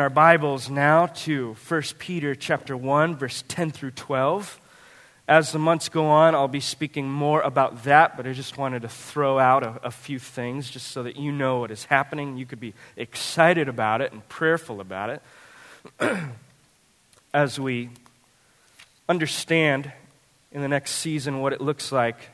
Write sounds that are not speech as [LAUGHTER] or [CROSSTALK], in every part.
our Bibles now to 1 Peter chapter 1 verse 10 through 12. As the months go on, I'll be speaking more about that, but I just wanted to throw out a, a few things just so that you know what is happening. You could be excited about it and prayerful about it [CLEARS THROAT] as we understand in the next season what it looks like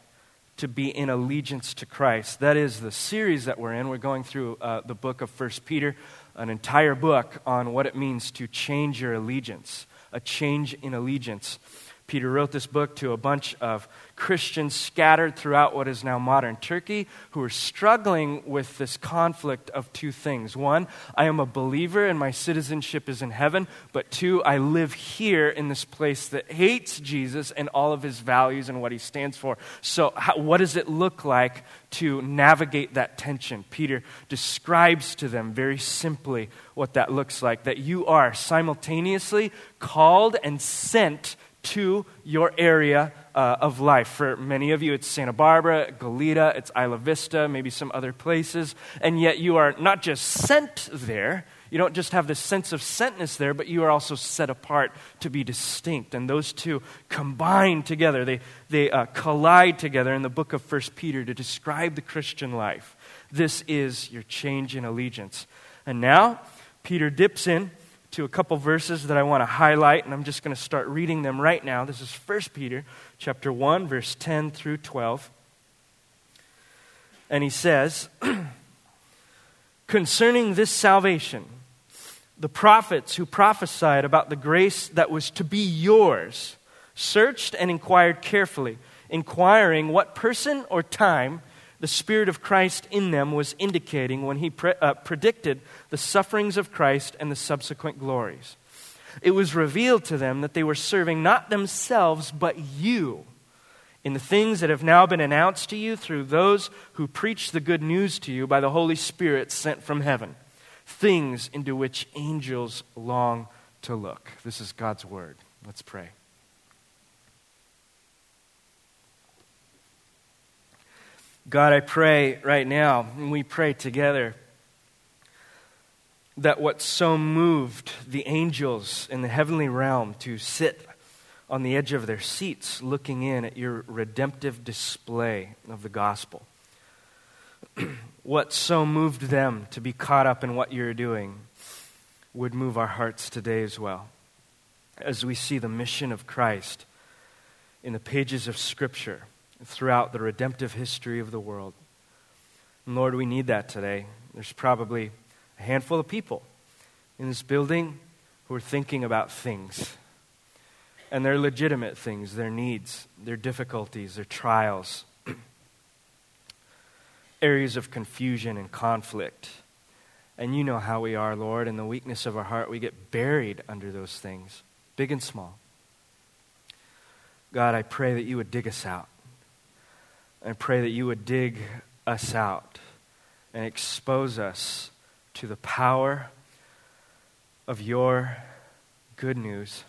to be in allegiance to Christ. That is the series that we're in. We're going through uh, the book of 1 Peter an entire book on what it means to change your allegiance, a change in allegiance. Peter wrote this book to a bunch of Christians scattered throughout what is now modern Turkey who are struggling with this conflict of two things. One, I am a believer and my citizenship is in heaven, but two, I live here in this place that hates Jesus and all of his values and what he stands for. So, how, what does it look like to navigate that tension? Peter describes to them very simply what that looks like that you are simultaneously called and sent to your area uh, of life. For many of you, it's Santa Barbara, Goleta, it's Isla Vista, maybe some other places. And yet you are not just sent there, you don't just have this sense of sentness there, but you are also set apart to be distinct. And those two combine together, they, they uh, collide together in the book of 1 Peter to describe the Christian life. This is your change in allegiance. And now, Peter dips in to a couple verses that I want to highlight, and I'm just going to start reading them right now. This is 1 Peter chapter 1, verse 10 through 12. And he says, [CLEARS THROAT] Concerning this salvation, the prophets who prophesied about the grace that was to be yours searched and inquired carefully, inquiring what person or time the Spirit of Christ in them was indicating when he pre- uh, predicted the sufferings of Christ and the subsequent glories. It was revealed to them that they were serving not themselves, but you in the things that have now been announced to you through those who preach the good news to you by the Holy Spirit sent from heaven, things into which angels long to look. This is God's word. Let's pray. God, I pray right now, and we pray together, that what so moved the angels in the heavenly realm to sit on the edge of their seats looking in at your redemptive display of the gospel, [CLEARS THROAT] what so moved them to be caught up in what you're doing, would move our hearts today as well. As we see the mission of Christ in the pages of Scripture throughout the redemptive history of the world. And Lord, we need that today. There's probably a handful of people in this building who are thinking about things. And they're legitimate things, their needs, their difficulties, their trials, [CLEARS THROAT] areas of confusion and conflict. And you know how we are, Lord. In the weakness of our heart, we get buried under those things, big and small. God, I pray that you would dig us out. I pray that you would dig us out and expose us to the power of your good news.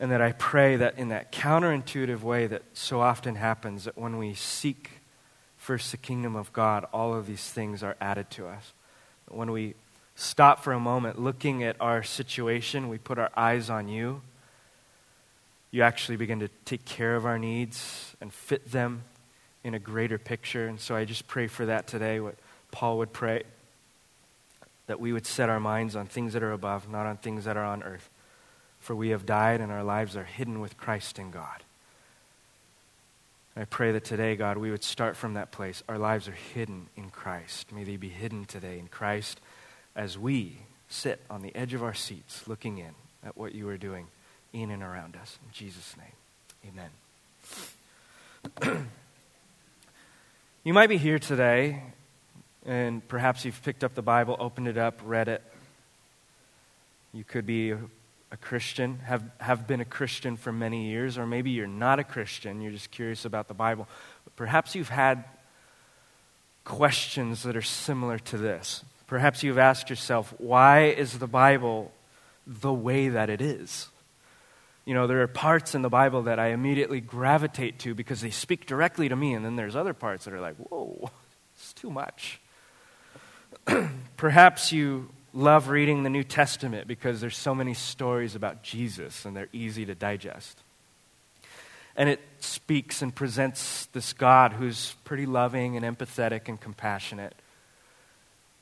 And that I pray that in that counterintuitive way that so often happens, that when we seek first the kingdom of God, all of these things are added to us. When we stop for a moment looking at our situation, we put our eyes on you you actually begin to take care of our needs and fit them in a greater picture. And so I just pray for that today, what Paul would pray that we would set our minds on things that are above, not on things that are on earth. For we have died and our lives are hidden with Christ in God. I pray that today, God, we would start from that place. Our lives are hidden in Christ. May they be hidden today in Christ as we sit on the edge of our seats looking in at what you are doing in and around us. In Jesus' name, amen. [CLEARS THROAT] you might be here today, and perhaps you've picked up the Bible, opened it up, read it. You could be a Christian, have, have been a Christian for many years, or maybe you're not a Christian, you're just curious about the Bible. But perhaps you've had questions that are similar to this. Perhaps you've asked yourself, why is the Bible the way that it is? You know, there are parts in the Bible that I immediately gravitate to because they speak directly to me, and then there's other parts that are like, whoa, [LAUGHS] it's too much. [CLEARS THROAT] Perhaps you love reading the New Testament because there's so many stories about Jesus and they're easy to digest. And it speaks and presents this God who's pretty loving and empathetic and compassionate.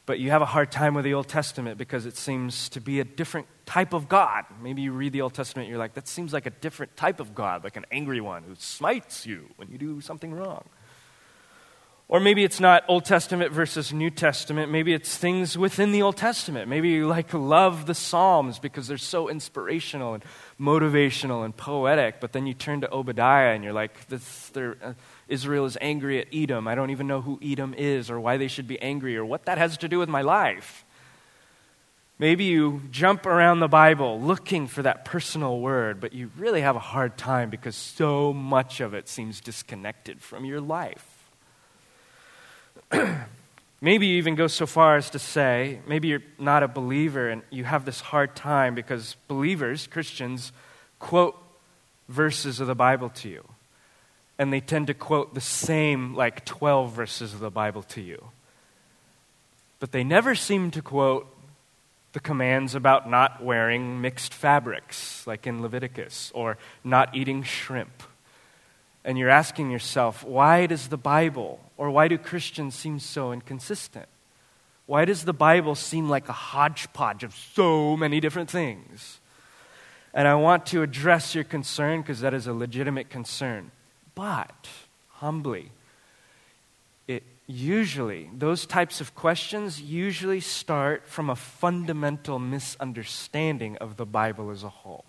But you have a hard time with the Old Testament because it seems to be a different type of God. Maybe you read the Old Testament, and you're like, that seems like a different type of God, like an angry one who smites you when you do something wrong. Or maybe it's not Old Testament versus New Testament. Maybe it's things within the Old Testament. Maybe you like love the Psalms because they're so inspirational and motivational and poetic. But then you turn to Obadiah and you're like, this, they're, uh, Israel is angry at Edom. I don't even know who Edom is or why they should be angry or what that has to do with my life. Maybe you jump around the Bible looking for that personal word, but you really have a hard time because so much of it seems disconnected from your life. [CLEARS THROAT] maybe you even go so far as to say, maybe you're not a believer and you have this hard time because believers, Christians, quote verses of the Bible to you. And they tend to quote the same, like 12 verses of the Bible to you. But they never seem to quote the commands about not wearing mixed fabrics, like in Leviticus, or not eating shrimp and you're asking yourself, why does the Bible or why do Christians seem so inconsistent? Why does the Bible seem like a hodgepodge of so many different things? And I want to address your concern because that is a legitimate concern. But, humbly, it usually, those types of questions usually start from a fundamental misunderstanding of the Bible as a whole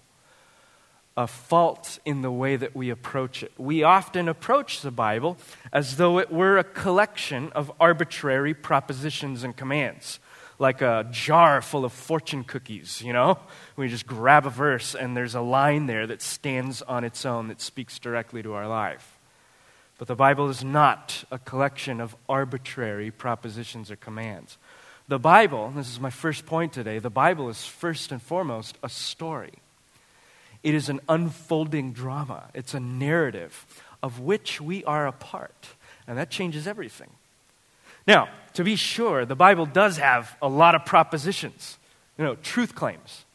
a fault in the way that we approach it. We often approach the Bible as though it were a collection of arbitrary propositions and commands, like a jar full of fortune cookies, you know? We just grab a verse and there's a line there that stands on its own that speaks directly to our life. But the Bible is not a collection of arbitrary propositions or commands. The Bible, this is my first point today, the Bible is first and foremost a story. It is an unfolding drama, it's a narrative of which we are a part. And that changes everything. Now, to be sure, the Bible does have a lot of propositions, you know, truth claims.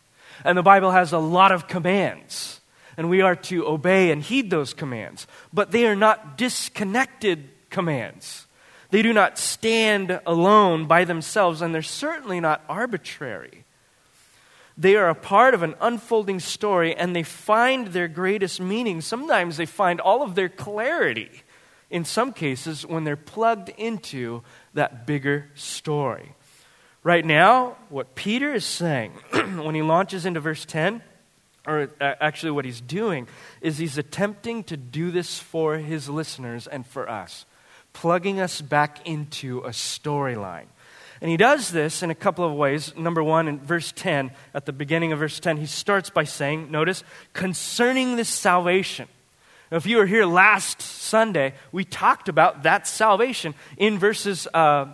And the Bible has a lot of commands. And we are to obey and heed those commands. But they are not disconnected commands. They do not stand alone by themselves, and they're certainly not arbitrary. They are a part of an unfolding story and they find their greatest meaning. Sometimes they find all of their clarity, in some cases, when they're plugged into that bigger story. Right now, what Peter is saying [CLEARS THROAT] when he launches into verse 10, or actually what he's doing, is he's attempting to do this for his listeners and for us, plugging us back into a storyline. And he does this in a couple of ways. Number one, in verse 10, at the beginning of verse 10, he starts by saying, notice, concerning this salvation. If you were here last Sunday, we talked about that salvation in verses. Uh,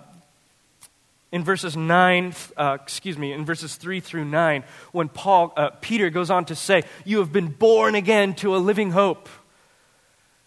in verses 9 uh, excuse me in verses 3 through 9 when paul uh, peter goes on to say you have been born again to a living hope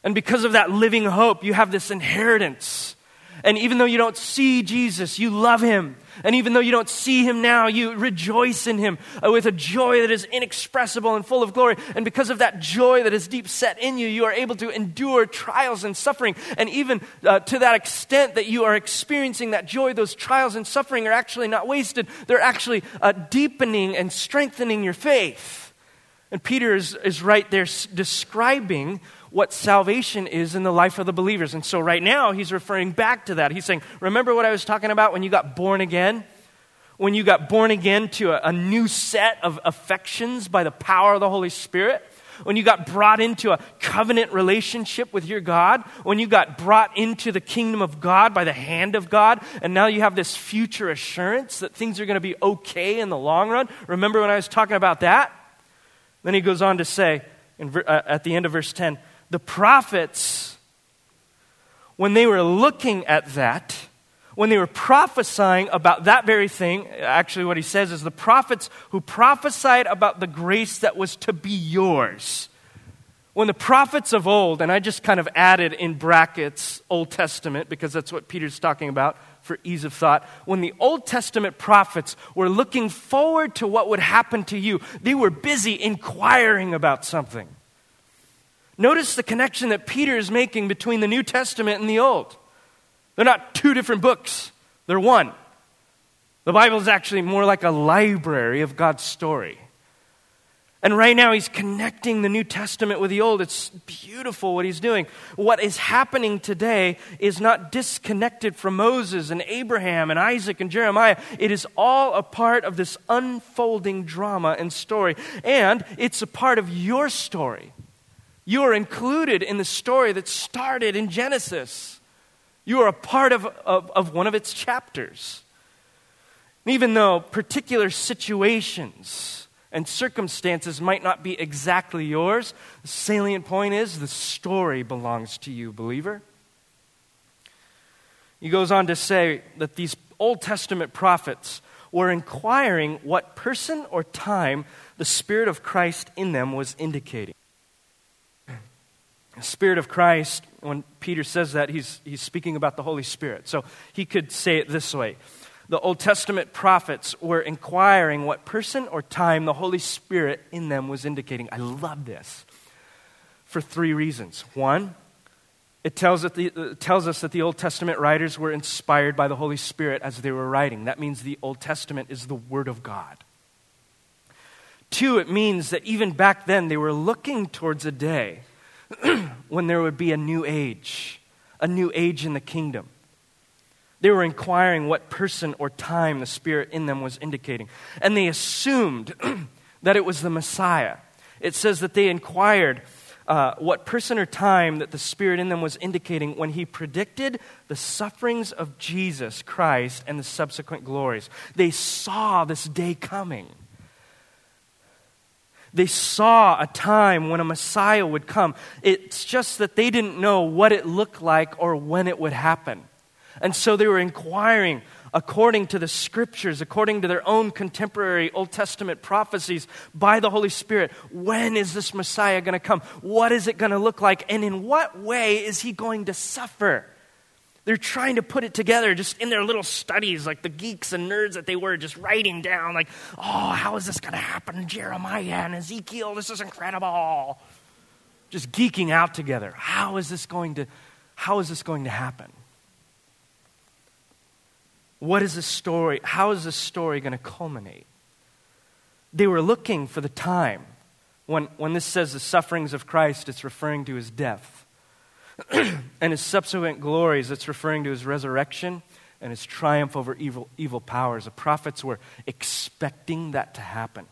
and because of that living hope you have this inheritance and even though you don't see Jesus, you love him. And even though you don't see him now, you rejoice in him uh, with a joy that is inexpressible and full of glory. And because of that joy that is deep set in you, you are able to endure trials and suffering. And even uh, to that extent that you are experiencing that joy, those trials and suffering are actually not wasted. They're actually uh, deepening and strengthening your faith. And Peter is, is right there describing what salvation is in the life of the believers. And so right now, he's referring back to that. He's saying, Remember what I was talking about when you got born again? When you got born again to a, a new set of affections by the power of the Holy Spirit? when you got brought into a covenant relationship with your God, when you got brought into the kingdom of God by the hand of God, and now you have this future assurance that things are going to be okay in the long run. Remember when I was talking about that? Then he goes on to say in, uh, at the end of verse 10 the prophets, when they were looking at that, when they were prophesying about that very thing, actually, what he says is the prophets who prophesied about the grace that was to be yours. When the prophets of old, and I just kind of added in brackets Old Testament because that's what Peter's talking about, for ease of thought. When the Old Testament prophets were looking forward to what would happen to you, they were busy inquiring about something. Notice the connection that Peter is making between the New Testament and the Old. They're not two different books, they're one. The Bible is actually more like a library of God's story. And right now, he's connecting the New Testament with the Old. It's beautiful what he's doing. What is happening today is not disconnected from Moses and Abraham and Isaac and Jeremiah. It is all a part of this unfolding drama and story. And it's a part of your story. You are included in the story that started in Genesis. You are a part of, of, of one of its chapters. And even though particular situations, and circumstances might not be exactly yours. The salient point is the story belongs to you, believer. He goes on to say that these Old Testament prophets were inquiring what person or time the Spirit of Christ in them was indicating. The Spirit of Christ, when Peter says that, he's, he's speaking about the Holy Spirit. So he could say it this way the Old Testament prophets were inquiring what person or time the Holy Spirit in them was indicating. I love this for three reasons. One, it tells, the, it tells, us that the Old Testament writers were inspired by the Holy Spirit as they were writing. That means the Old Testament is the Word of God. Two, it means that even back then they were looking towards a day [CLEARS THROAT] when there would be a new age, a new age in the kingdom. They were inquiring what person or time the Spirit in them was indicating. And they assumed [CLEARS THROAT] that it was the Messiah. It says that they inquired uh, what person or time that the Spirit in them was indicating when he predicted the sufferings of Jesus Christ and the subsequent glories. They saw this day coming. They saw a time when a Messiah would come. It's just that they didn't know what it looked like or when it would happen. And so they were inquiring according to the scriptures, according to their own contemporary Old Testament prophecies by the Holy Spirit. When is this Messiah going to come? What is it going to look like? And in what way is he going to suffer? They're trying to put it together just in their little studies, like the geeks and nerds that they were, just writing down, like, oh, how is this going to happen? Jeremiah and Ezekiel, this is incredible. Just geeking out together. How is this going to, how is this going to happen? What is the story? How is this story going to culminate? They were looking for the time. When, when this says the sufferings of Christ, it's referring to his death. [CLEARS THROAT] and his subsequent glories, it's referring to his resurrection and his triumph over evil, evil powers. The prophets were expecting that to happen.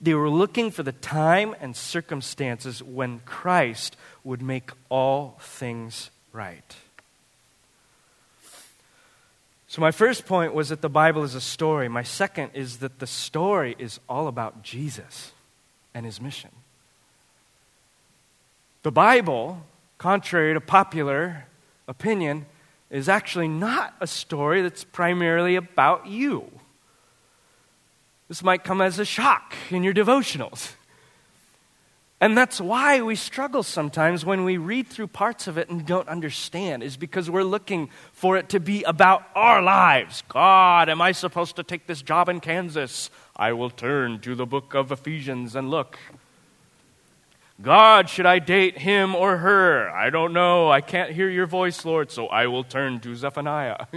They were looking for the time and circumstances when Christ would make all things right. So, my first point was that the Bible is a story. My second is that the story is all about Jesus and his mission. The Bible, contrary to popular opinion, is actually not a story that's primarily about you. This might come as a shock in your devotionals. And that's why we struggle sometimes when we read through parts of it and don't understand, is because we're looking for it to be about our lives. God, am I supposed to take this job in Kansas? I will turn to the book of Ephesians and look. God, should I date him or her? I don't know. I can't hear your voice, Lord, so I will turn to Zephaniah. [LAUGHS]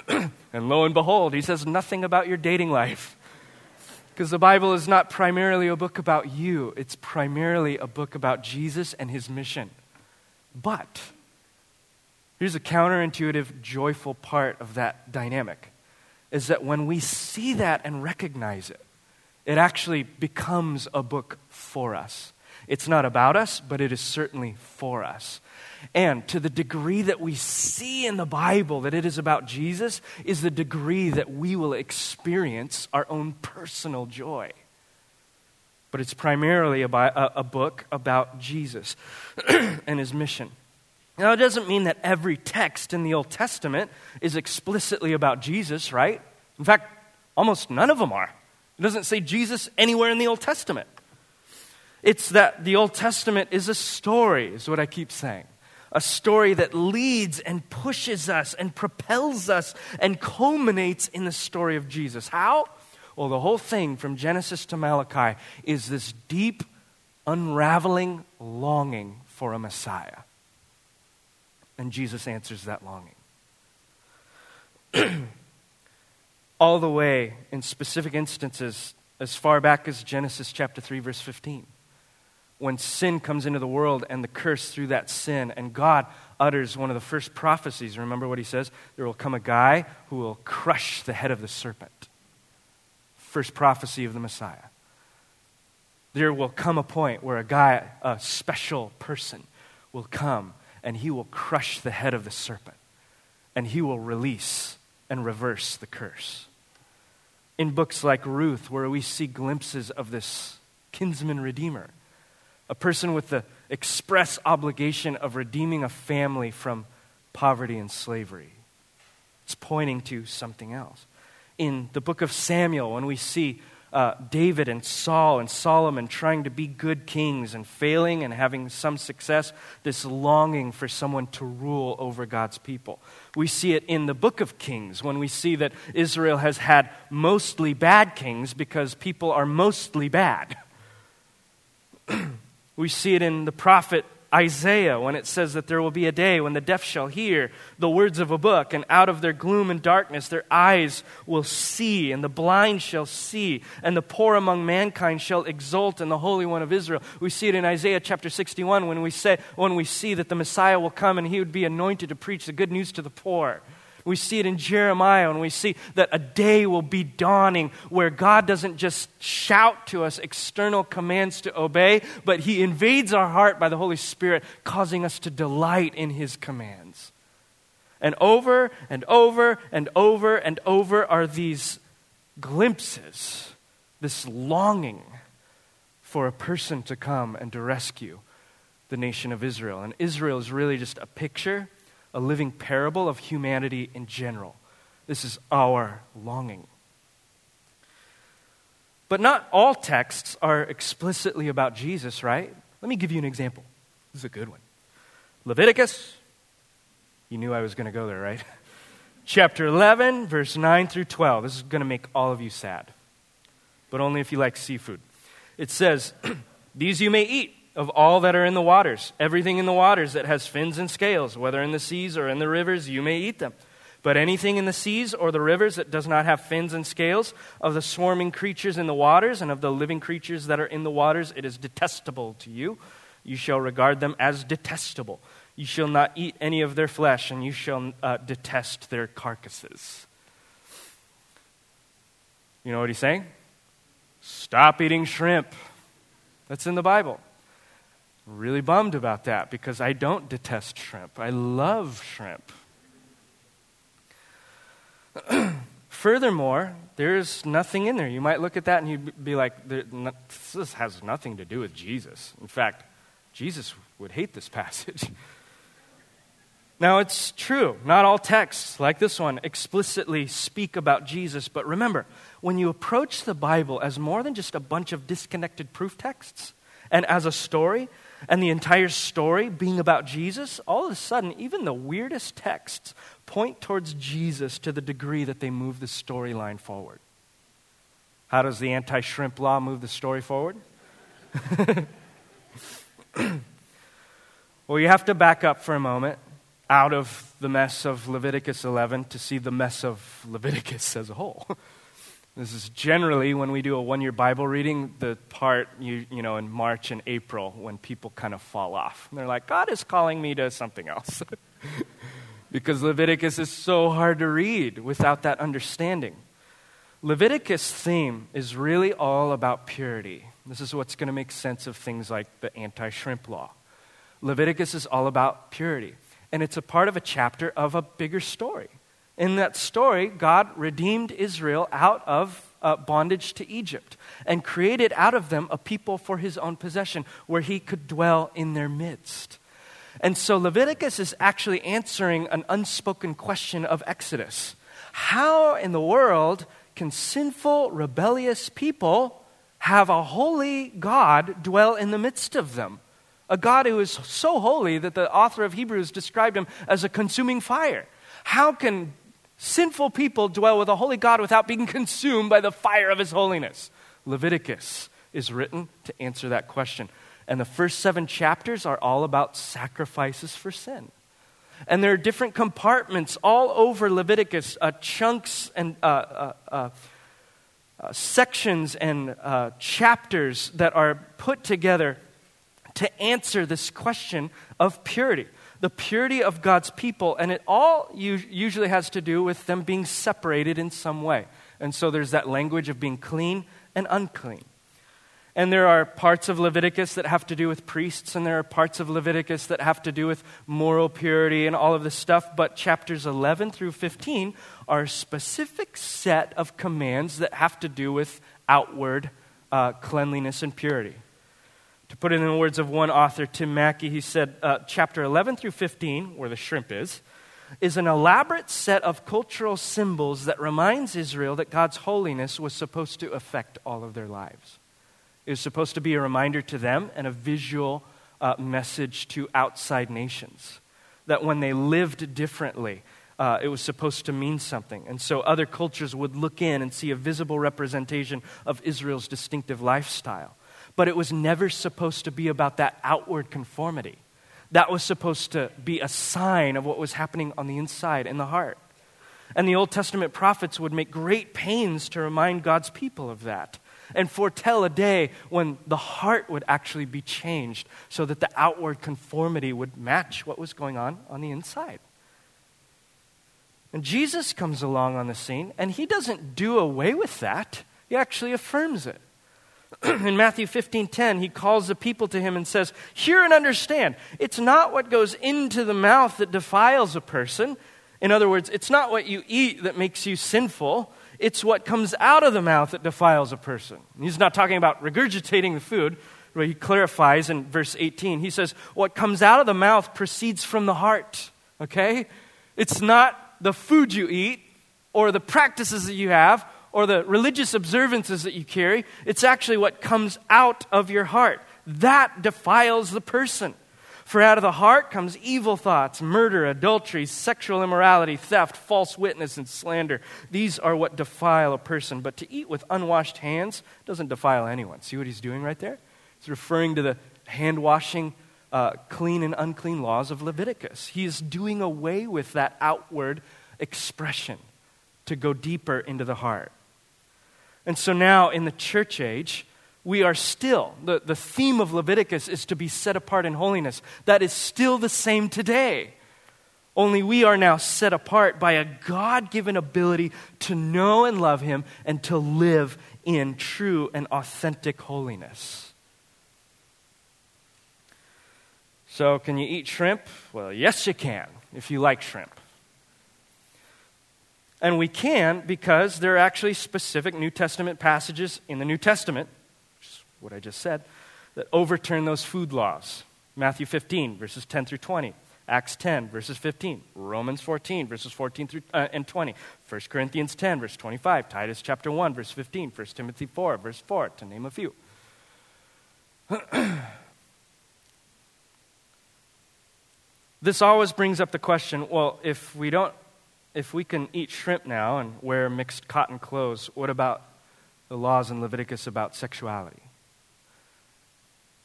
[CLEARS THROAT] and lo and behold, he says nothing about your dating life. Because the Bible is not primarily a book about you, it's primarily a book about Jesus and his mission. But here's a counterintuitive, joyful part of that dynamic is that when we see that and recognize it, it actually becomes a book for us. It's not about us, but it is certainly for us. And to the degree that we see in the Bible that it is about Jesus, is the degree that we will experience our own personal joy. But it's primarily a, a book about Jesus [CLEARS THROAT] and his mission. Now, it doesn't mean that every text in the Old Testament is explicitly about Jesus, right? In fact, almost none of them are. It doesn't say Jesus anywhere in the Old Testament. It's that the Old Testament is a story, is what I keep saying a story that leads and pushes us and propels us and culminates in the story of Jesus. How? Well, the whole thing from Genesis to Malachi is this deep, unraveling longing for a Messiah. And Jesus answers that longing. [CLEARS THROAT] All the way, in specific instances, as far back as Genesis chapter 3, verse 15 when sin comes into the world and the curse through that sin. And God utters one of the first prophecies. Remember what he says? There will come a guy who will crush the head of the serpent. First prophecy of the Messiah. There will come a point where a guy, a special person, will come and he will crush the head of the serpent and he will release and reverse the curse. In books like Ruth, where we see glimpses of this kinsman redeemer, a person with the express obligation of redeeming a family from poverty and slavery. It's pointing to something else. In the book of Samuel, when we see uh, David and Saul and Solomon trying to be good kings and failing and having some success, this longing for someone to rule over God's people. We see it in the book of Kings when we see that Israel has had mostly bad kings because people are mostly bad. [CLEARS THROAT] We see it in the prophet Isaiah when it says that there will be a day when the deaf shall hear the words of a book, and out of their gloom and darkness their eyes will see, and the blind shall see, and the poor among mankind shall exult in the Holy One of Israel. We see it in Isaiah chapter 61 when we, say, when we see that the Messiah will come and he would be anointed to preach the good news to the poor. We see it in Jeremiah, and we see that a day will be dawning where God doesn't just shout to us external commands to obey, but He invades our heart by the Holy Spirit, causing us to delight in His commands. And over and over and over and over are these glimpses, this longing for a person to come and to rescue the nation of Israel. And Israel is really just a picture a living parable of humanity in general. This is our longing. But not all texts are explicitly about Jesus, right? Let me give you an example. This is a good one. Leviticus. You knew I was going to go there, right? [LAUGHS] Chapter 11, verse 9 through 12. This is going to make all of you sad, but only if you like seafood. It says, [CLEARS THROAT] These you may eat of all that are in the waters. Everything in the waters that has fins and scales, whether in the seas or in the rivers, you may eat them. But anything in the seas or the rivers that does not have fins and scales, of the swarming creatures in the waters and of the living creatures that are in the waters, it is detestable to you. You shall regard them as detestable. You shall not eat any of their flesh, and you shall uh, detest their carcasses. You know what he's saying? Stop eating shrimp. That's in the Bible really bummed about that because I don't detest shrimp. I love shrimp. [CLEARS THROAT] Furthermore, there's nothing in there. You might look at that and you'd be like, this has nothing to do with Jesus. In fact, Jesus would hate this [LAUGHS] passage. now, it's true. Not all texts, like this one, explicitly speak about Jesus. But remember, when you approach the Bible as more than just a bunch of disconnected proof texts and as a story, and the entire story being about Jesus, all of a sudden, even the weirdest texts point towards Jesus to the degree that they move the storyline forward. How does the anti shrimp law move the story forward? [LAUGHS] well, you have to back up for a moment out of the mess of Leviticus 11 to see the mess of Leviticus as a whole. [LAUGHS] This is generally when we do a one year Bible reading, the part, you, you know, in March and April when people kind of fall off. And they're like, God is calling me to something else. [LAUGHS] because Leviticus is so hard to read without that understanding. Leviticus' theme is really all about purity. This is what's going to make sense of things like the anti shrimp law. Leviticus is all about purity, and it's a part of a chapter of a bigger story. In that story, God redeemed Israel out of uh, bondage to Egypt and created out of them a people for his own possession where he could dwell in their midst. And so Leviticus is actually answering an unspoken question of Exodus. How in the world can sinful, rebellious people have a holy God dwell in the midst of them? A God who is so holy that the author of Hebrews described him as a consuming fire. How can sinful people dwell with a holy God without being [LAUGHS] consumed by the fire of his holiness? Leviticus is written to answer that question. And the first seven chapters are all about sacrifices for sin. And there are different compartments all over Leviticus, uh, chunks and uh, uh, uh, uh sections and uh, chapters that are put together to answer this question of purity. The purity of God's people, and it all usually has to do with them being separated in some way. And so there's that language of being clean and unclean. And there are parts of Leviticus that have to do with priests, and there are parts of Leviticus that have to do with moral purity and all of this stuff. But chapters 11 through 15 are a specific set of commands that have to do with outward uh, cleanliness and purity. To put it in the words of one author, Tim Mackie, he said, uh, chapter 11 through 15, where the shrimp is, is an elaborate set of cultural symbols that reminds Israel that God's holiness was supposed to affect all of their lives. It was supposed to be a reminder to them and a visual uh, message to outside nations. That when they lived differently, uh, it was supposed to mean something. And so other cultures would look in and see a visible representation of Israel's distinctive lifestyle. But it was never supposed to be about that outward conformity. That was supposed to be a sign of what was happening on the inside in the heart. And the Old Testament prophets would make great pains to remind God's people of that and foretell a day when the heart would actually be changed so that the outward conformity would match what was going on on the inside. And Jesus comes along on the scene, and he doesn't do away with that, he actually affirms it. [CLEARS THROAT] in Matthew 15:10, he calls the people to him and says, "Hear and understand. It's not what goes into the mouth that defiles a person. In other words, it's not what you eat that makes you sinful, it's what comes out of the mouth that defiles a person. He's not talking about regurgitating the food, but he clarifies in verse 18. He says, What comes out of the mouth proceeds from the heart. Okay? It's not the food you eat or the practices that you have or the religious observances that you carry. It's actually what comes out of your heart. That defiles the person. For out of the heart comes evil thoughts, murder, adultery, sexual immorality, theft, false witness, and slander. These are what defile a person. But to eat with unwashed hands doesn't defile anyone. See what he's doing right there? He's referring to the hand washing, uh, clean and unclean laws of Leviticus. He is doing away with that outward expression to go deeper into the heart. And so now in the church age, we are still, the, the theme of Leviticus is to be set apart in holiness. That is still the same today. Only we are now set apart by a God given ability to know and love Him and to live in true and authentic holiness. So, can you eat shrimp? Well, yes, you can, if you like shrimp. And we can because there are actually specific New Testament passages in the New Testament which is what I just said, that overturn those food laws. Matthew 15, verses 10 through 20. Acts 10, verses 15. Romans 14, verses 14 through, uh, and 20. 1 Corinthians 10, verse 25. Titus chapter 1, verse 15. 1 Timothy 4, verse 4, to name a few. [CLEARS THROAT] this always brings up the question well, if we don't, if we can eat shrimp now and wear mixed cotton clothes, what about the laws in Leviticus about sexuality?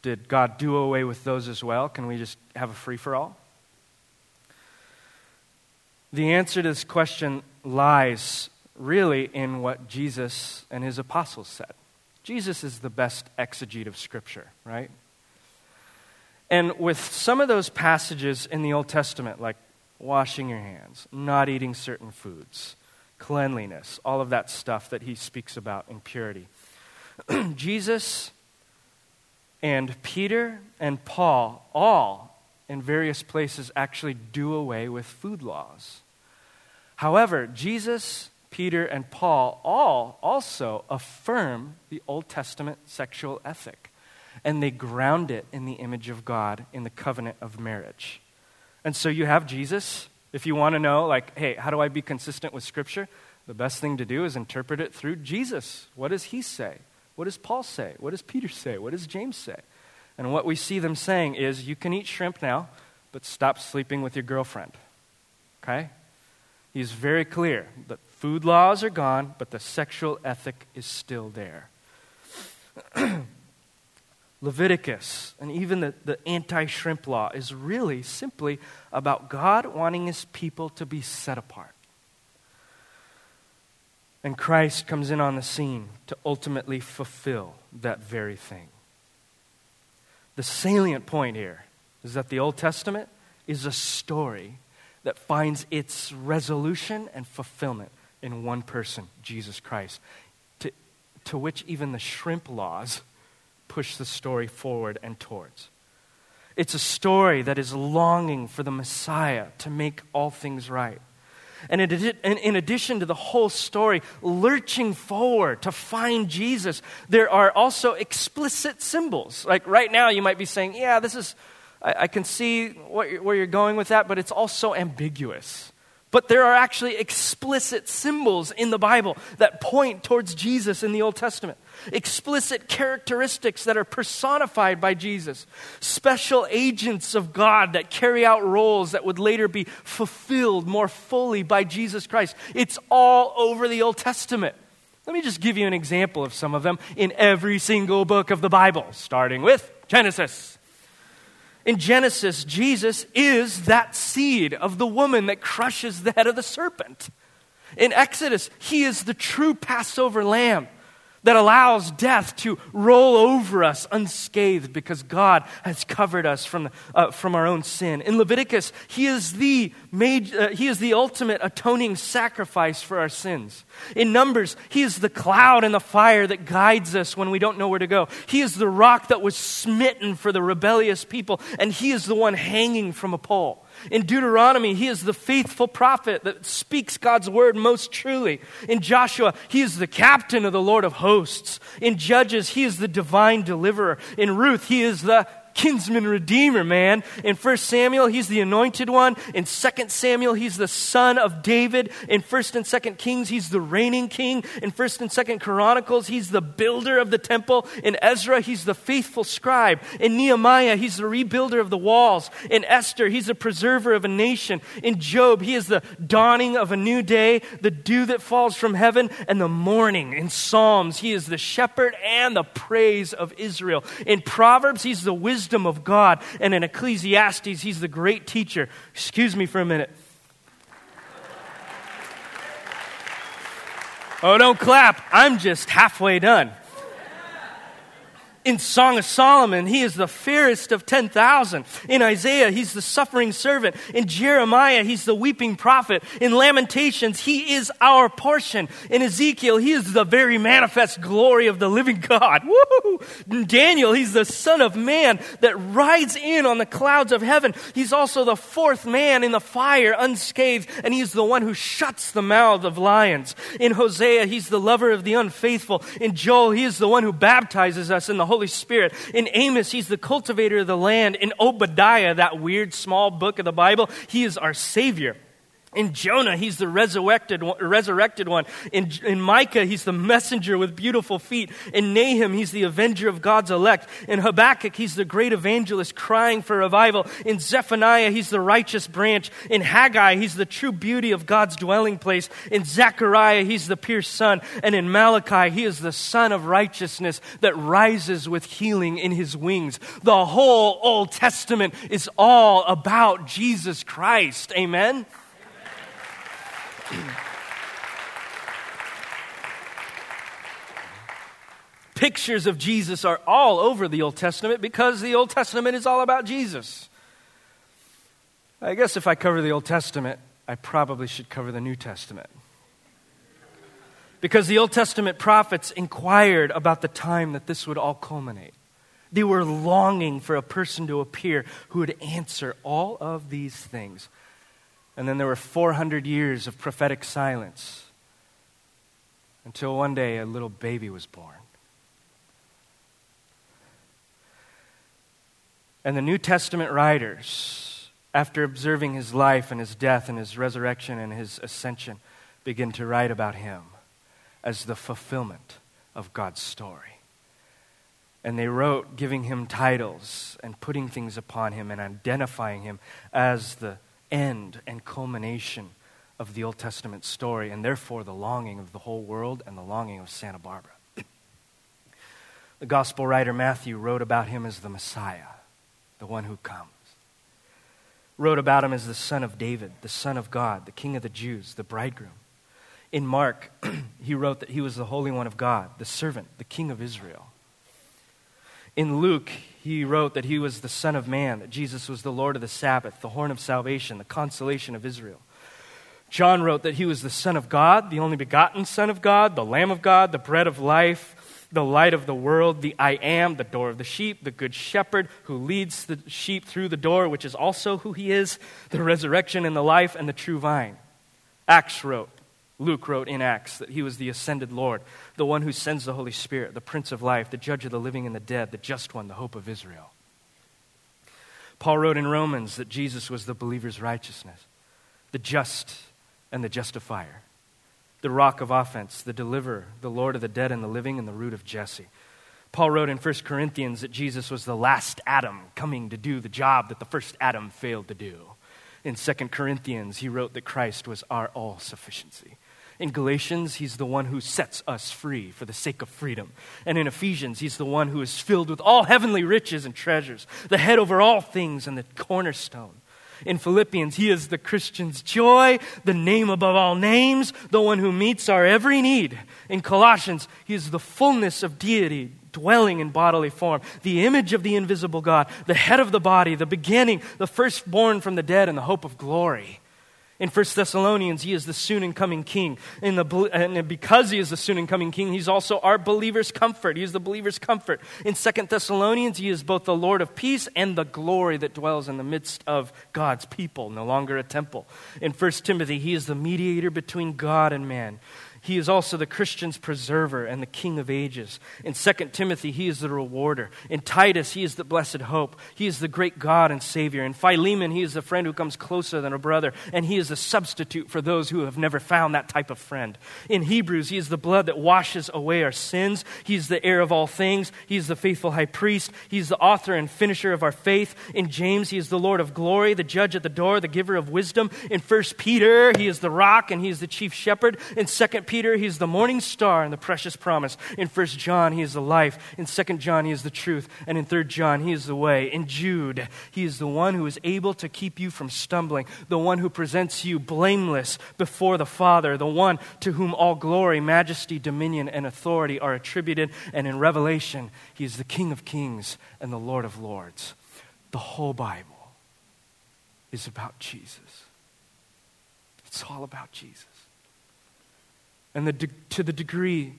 Did God do away with those as well? Can we just have a free for all? The answer to this question lies really in what Jesus and his apostles said. Jesus is the best exegete of Scripture, right? And with some of those passages in the Old Testament, like washing your hands, not eating certain foods, cleanliness, all of that stuff that he speaks about in purity, [CLEARS THROAT] Jesus and Peter and Paul, all in various places, actually do away with food laws. However, Jesus, Peter, and Paul all also affirm the Old Testament sexual ethic, and they ground it in the image of God in the covenant of marriage. And so you have Jesus. If you want to know, like, hey, how do I be consistent with Scripture? The best thing to do is interpret it through Jesus. What does he say? What does Paul say? What does Peter say? What does James say? And what we see them saying is you can eat shrimp now, but stop sleeping with your girlfriend. Okay? He's very clear that food laws are gone, but the sexual ethic is still there. [CLEARS THROAT] Leviticus and even the, the anti shrimp law is really simply about God wanting his people to be set apart. And Christ comes in on the scene to ultimately fulfill that very thing. The salient point here is that the Old Testament is a story that finds its resolution and fulfillment in one person, Jesus Christ, to, to which even the shrimp laws push the story forward and towards. It's a story that is longing for the Messiah to make all things right. And in addition to the whole story lurching forward to find Jesus, there are also explicit symbols. Like right now, you might be saying, Yeah, this is, I, I can see what, where you're going with that, but it's also ambiguous. But there are actually explicit symbols in the Bible that point towards Jesus in the Old Testament. Explicit characteristics that are personified by Jesus. Special agents of God that carry out roles that would later be fulfilled more fully by Jesus Christ. It's all over the Old Testament. Let me just give you an example of some of them in every single book of the Bible, starting with Genesis. In Genesis, Jesus is that seed of the woman that crushes the head of the serpent. In Exodus, he is the true Passover lamb that allows death to roll over us unscathed because God has covered us from, uh, from our own sin. In Leviticus, he is, the made, uh, he is the ultimate atoning sacrifice for our sins. In Numbers, he is the cloud and the fire that guides us when we don't know where to go. He is the rock that was smitten for the rebellious people, and he is the one hanging from a pole. In Deuteronomy, he is the faithful prophet that speaks God's word most truly. In Joshua, he is the captain of the Lord of hosts. In Judges, he is the divine deliverer. In Ruth, he is the kinsman redeemer, man. In 1 Samuel, he's the anointed one. In 2 Samuel, he's the son of David. In 1 and 2 Kings, he's the reigning king. In 1 and 2 Chronicles, he's the builder of the temple. In Ezra, he's the faithful scribe. In Nehemiah, he's the rebuilder of the walls. In Esther, he's the preserver of a nation. In Job, he is the dawning of a new day, the dew that falls from heaven, and the morning. In Psalms, he is the shepherd and the praise of Israel. In Proverbs, he's the wisdom wisdom of God. And in Ecclesiastes, he's the great teacher. Excuse me for a minute. Oh, don't clap. I'm just halfway done. In Song of Solomon, he is the fairest of 10,000. In Isaiah, he's the suffering servant. In Jeremiah, he's the weeping prophet. In Lamentations, he is our portion. In Ezekiel, he is the very manifest glory of the living God. [LAUGHS] Woo! In Daniel, he's the Son of Man that rides in on the clouds of heaven. He's also the fourth man in the fire unscathed, and he's the one who shuts the mouth of lions. In Hosea, he's the lover of the unfaithful. In Joel, he is the one who baptizes us in the Holy Spirit. In Amos, he's the cultivator of the land. In Obadiah, that weird small book of the Bible, he is our Savior. In Jonah, he's the resurrected one, resurrected one. In, in Micah, he's the messenger with beautiful feet. In Nahum, he's the avenger of God's elect. In Habakkuk, he's the great evangelist crying for revival. In Zephaniah, he's the righteous branch. In Haggai, he's the true beauty of God's dwelling place. In Zechariah, he's the pierced son. And in Malachi, he is the sun of righteousness that rises with healing in his wings. The whole Old Testament is all about Jesus Christ. Amen? [CLEARS THROAT] Pictures of Jesus are all over the Old Testament because the Old Testament is all about Jesus. I guess if I cover the Old Testament, I probably should cover the New Testament. Because the Old Testament prophets inquired about the time that this would all culminate. They were longing for a person to appear who would answer all of these things. And then there were 400 years of prophetic silence until one day a little baby was born. And the New Testament writers, after observing his life and his death and his resurrection and his ascension, begin to write about him as the fulfillment of God's story. And they wrote, giving him titles and putting things upon him and identifying him as the end and culmination of the Old Testament story, and therefore the longing of the whole world and the longing of Santa Barbara. the gospel writer Matthew wrote about him as the Messiah, the one who comes. Wrote about him as the son of David, the son of God, the king of the Jews, the bridegroom. In Mark, [CLEARS THROAT] he wrote that he was the Holy One of God, the servant, the king of Israel. In Luke, he wrote that he was the Son of Man, that Jesus was the Lord of the Sabbath, the horn of salvation, the consolation of Israel. John wrote that he was the Son of God, the only begotten Son of God, the Lamb of God, the bread of life, the light of the world, the I am, the door of the sheep, the good shepherd who leads the sheep through the door, which is also who he is, the resurrection and the life, and the true vine. Acts wrote, Luke wrote in Acts that he was the ascended Lord, the one who sends the Holy Spirit, the Prince of Life, the judge of the living and the dead, the just one, the hope of Israel. Paul wrote in Romans that Jesus was the believer's righteousness, the just and the justifier, the rock of offense, the deliverer, the Lord of the dead and the living, and the root of Jesse. Paul wrote in 1 Corinthians that Jesus was the last Adam coming to do the job that the first Adam failed to do. In 2 Corinthians, he wrote that Christ was our all sufficiency. In Galatians, he's the one who sets us free for the sake of freedom. And in Ephesians, he's the one who is filled with all heavenly riches and treasures, the head over all things and the cornerstone. In Philippians, he is the Christian's joy, the name above all names, the one who meets our every need. In Colossians, he is the fullness of deity dwelling in bodily form, the image of the invisible God, the head of the body, the beginning, the firstborn from the dead, and the hope of glory. In 1 Thessalonians, he is the soon and coming king. In the, and because he is the soon and coming king, he's also our believer's comfort. He is the believer's comfort. In 2 Thessalonians, he is both the Lord of peace and the glory that dwells in the midst of God's people, no longer a temple. In 1 Timothy, he is the mediator between God and man. He is also the Christian's preserver and the king of ages. In 2 Timothy, he is the rewarder. In Titus, he is the blessed hope. He is the great God and Savior. In Philemon, he is the friend who comes closer than a brother, and he is a substitute for those who have never found that type of friend. In Hebrews, he is the blood that washes away our sins. He is the heir of all things. He is the faithful high priest. He is the author and finisher of our faith. In James, he is the Lord of glory, the judge at the door, the giver of wisdom. In 1 Peter, he is the rock and he is the chief shepherd. In 2 Peter, he's the morning star and the precious promise. In 1 John, he is the life. In 2 John, he is the truth. And in 3 John, he is the way. In Jude, he is the one who is able to keep you from stumbling, the one who presents you blameless before the Father, the one to whom all glory, majesty, dominion, and authority are attributed. And in Revelation, he is the King of kings and the Lord of lords. The whole Bible is about Jesus. It's all about Jesus. And the de- to the degree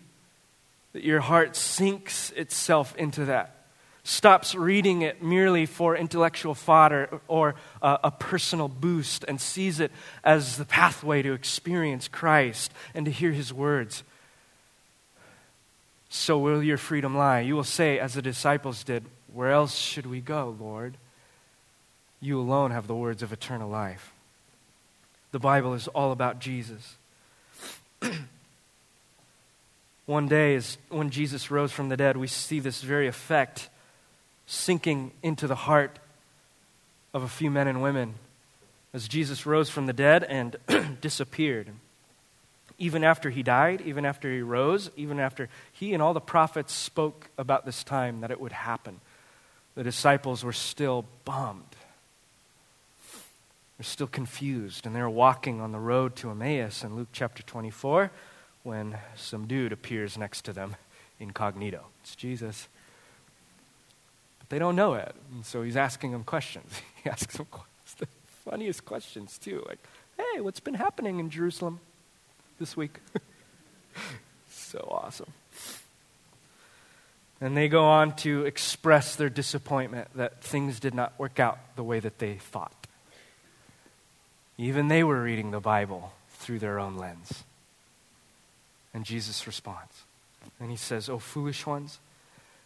that your heart sinks itself into that, stops reading it merely for intellectual fodder or uh, a personal boost, and sees it as the pathway to experience Christ and to hear his words, so will your freedom lie. You will say, as the disciples did, Where else should we go, Lord? You alone have the words of eternal life. The Bible is all about Jesus. [CLEARS THROAT] One day, is when Jesus rose from the dead, we see this very effect sinking into the heart of a few men and women as Jesus rose from the dead and [CLEARS THROAT] disappeared. Even after he died, even after he rose, even after he and all the prophets spoke about this time that it would happen, the disciples were still bummed. They're still confused, and they're walking on the road to Emmaus in Luke chapter 24 when some dude appears next to them incognito. It's Jesus. But they don't know it. And so he's asking them questions. [LAUGHS] He asks them the funniest questions, too. Like, hey, what's been happening in Jerusalem this week? [LAUGHS] so awesome. And they go on to express their disappointment that things did not work out the way that they thought. Even they were reading the Bible through their own lens. And Jesus responds. And he says, O foolish ones,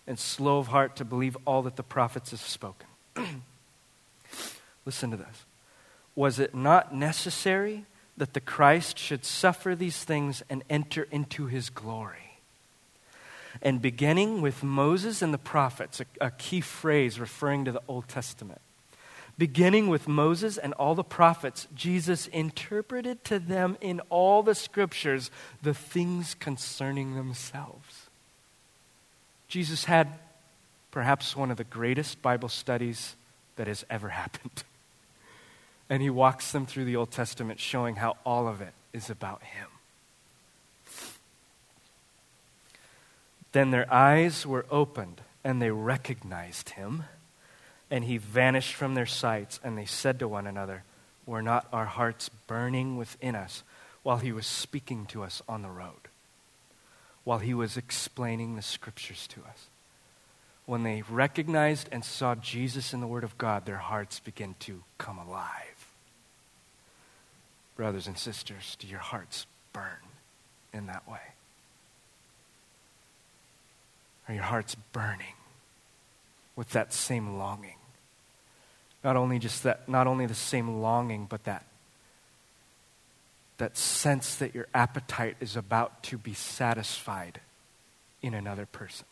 and slow of heart to believe all that the prophets have spoken. [CLEARS THROAT] Listen to this. Was it not necessary that the Christ should suffer these things and enter into his glory? and beginning with Moses and the prophets, a, a key phrase referring to the Old Testament. Beginning with Moses and all the prophets, Jesus interpreted to them in all the scriptures the things concerning themselves. Jesus had perhaps one of the greatest Bible studies that has ever happened. [LAUGHS] And he walks them through the Old Testament, showing how all of it is about him. Then their eyes were opened, and they recognized him, and he vanished from their sights, and they said to one another, Were not our hearts burning within us while he was speaking to us on the road, while he was explaining the scriptures to us? When they recognized and saw Jesus in the Word of God, their hearts began to come alive. Brothers and sisters, do your hearts burn in that way? Are your hearts burning with that same longing? Not only just that, not only the same longing, but that that sense that your appetite is about to be satisfied in another person.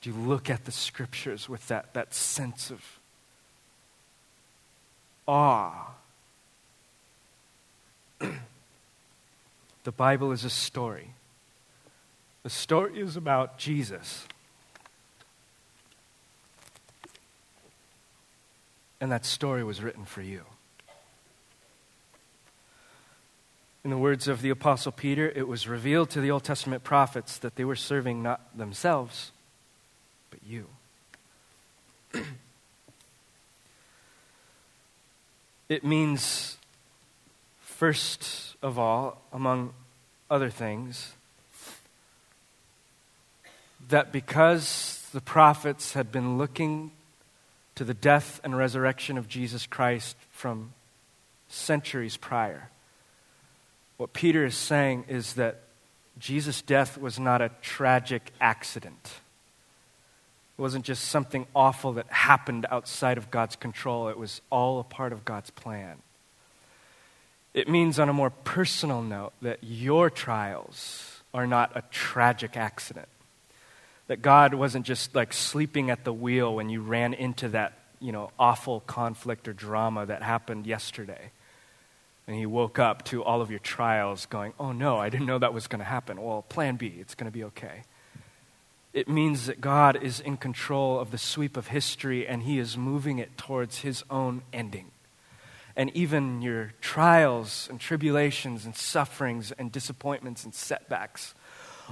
Do you look at the scriptures with that, that sense of awe? [CLEARS THROAT] the Bible is a story. The story is about Jesus. And that story was written for you. In the words of the Apostle Peter, it was revealed to the Old Testament prophets that they were serving not themselves, but you. [CLEARS THROAT] it means, first of all, among other things, that because the prophets had been looking to the death and resurrection of Jesus Christ from centuries prior, what Peter is saying is that Jesus' death was not a tragic accident. It wasn't just something awful that happened outside of God's control, it was all a part of God's plan. It means, on a more personal note, that your trials are not a tragic accident. That God wasn't just like sleeping at the wheel when you ran into that, you know, awful conflict or drama that happened yesterday. And he woke up to all of your trials going, oh no, I didn't know that was going to happen. Well, plan B, it's going to be okay. It means that God is in control of the sweep of history and he is moving it towards his own ending. And even your trials and tribulations and sufferings and disappointments and setbacks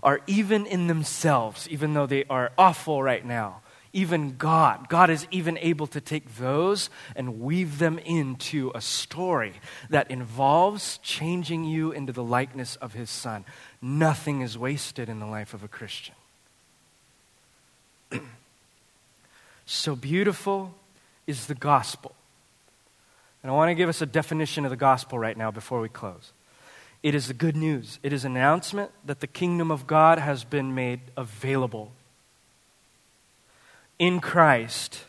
are even in themselves, even though they are awful right now, even God, God is even able to take those and weave them into a story that involves changing you into the likeness of His Son. Nothing is wasted in the life of a Christian. [CLEARS THROAT] so beautiful is the gospel. And I want to give us a definition of the gospel right now before we close. It is the good news. It is an announcement that the kingdom of God has been made available in Christ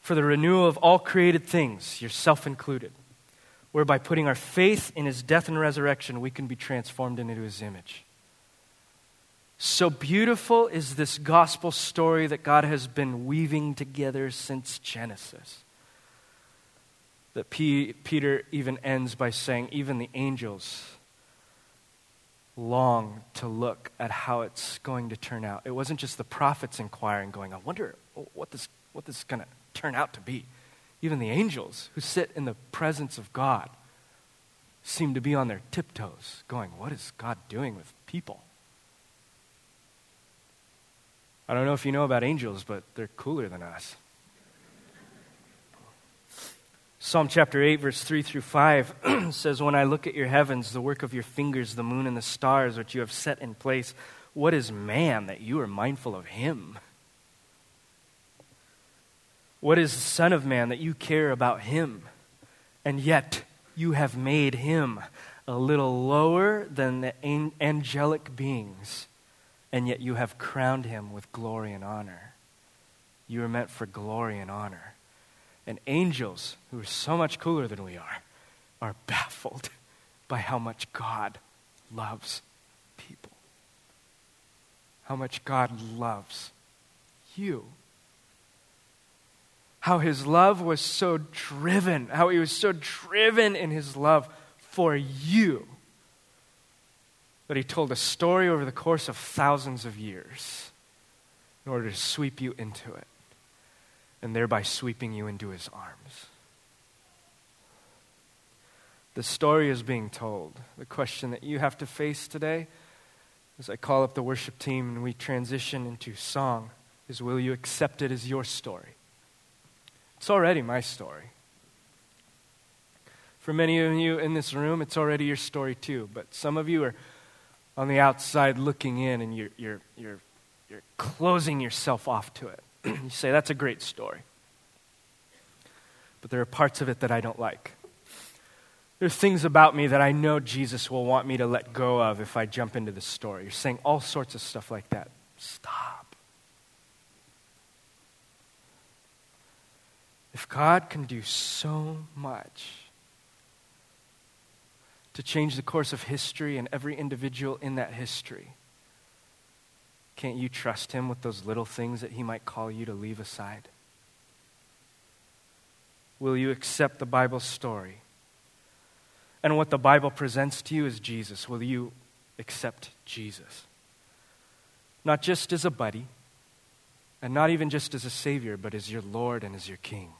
for the renewal of all created things, yourself included, whereby putting our faith in his death and resurrection, we can be transformed into his image. So beautiful is this gospel story that God has been weaving together since Genesis that P- Peter even ends by saying, even the angels long to look at how it's going to turn out. It wasn't just the prophets inquiring, going, I wonder what this, what this is going to turn out to be. Even the angels who sit in the presence of God seem to be on their tiptoes, going, What is God doing with people? I don't know if you know about angels, but they're cooler than us. Psalm chapter 8, verse 3 through 5 [CLEARS THROAT] says, When I look at your heavens, the work of your fingers, the moon and the stars which you have set in place, what is man that you are mindful of him? What is the Son of Man that you care about him? And yet you have made him a little lower than the angelic beings, and yet you have crowned him with glory and honor. You are meant for glory and honor. And angels, who are so much cooler than we are, are baffled [LAUGHS] by how much God loves people. how much God loves you. How his love was so driven, how he was so driven in his love for you that he told a story over the course of thousands of years in order to sweep you into it and thereby sweeping you into his arms. The story is being told. The question that you have to face today, as I call up the worship team and we transition into song, is will you accept it as your story? It's already my story. For many of you in this room, it's already your story too. But some of you are on the outside looking in and you're, you're, you're, you're closing yourself off to it. [CLEARS THROAT] you say, that's a great story. But there are parts of it that I don't like. There are things about me that I know Jesus will want me to let go of if I jump into the story. You're saying all sorts of stuff like that. Stop. If God can do so much to change the course of history and every individual in that history, can't you trust Him with those little things that He might call you to leave aside? Will you accept the Bible story? And what the Bible presents to you is Jesus. Will you accept Jesus? Not just as a buddy, and not even just as a Savior, but as your Lord and as your King.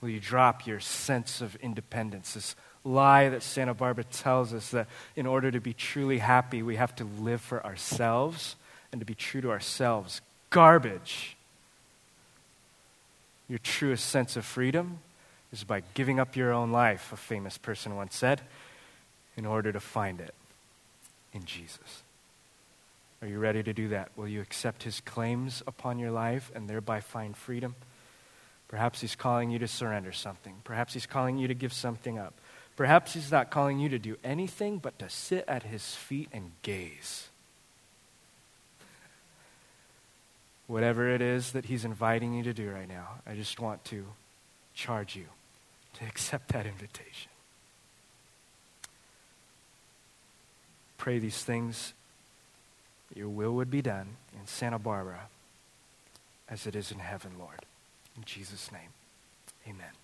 Will you drop your sense of independence, this lie that Santa Barbara tells us that in order to be truly happy, we have to live for ourselves and to be true to ourselves? Garbage. Your truest sense of freedom is by giving up your own life, a famous person once said, in order to find it in Jesus. Are you ready to do that? Will you accept his claims upon your life and thereby find freedom? Perhaps he's calling you to surrender something. Perhaps he's calling you to give something up. Perhaps he's not calling you to do anything but to sit at his feet and gaze. Whatever it is that he's inviting you to do right now, I just want to charge you to [LAUGHS] accept that invitation. Pray these things your will would be done in Santa Barbara as it is in heaven, Lord. In Jesus' name, amen.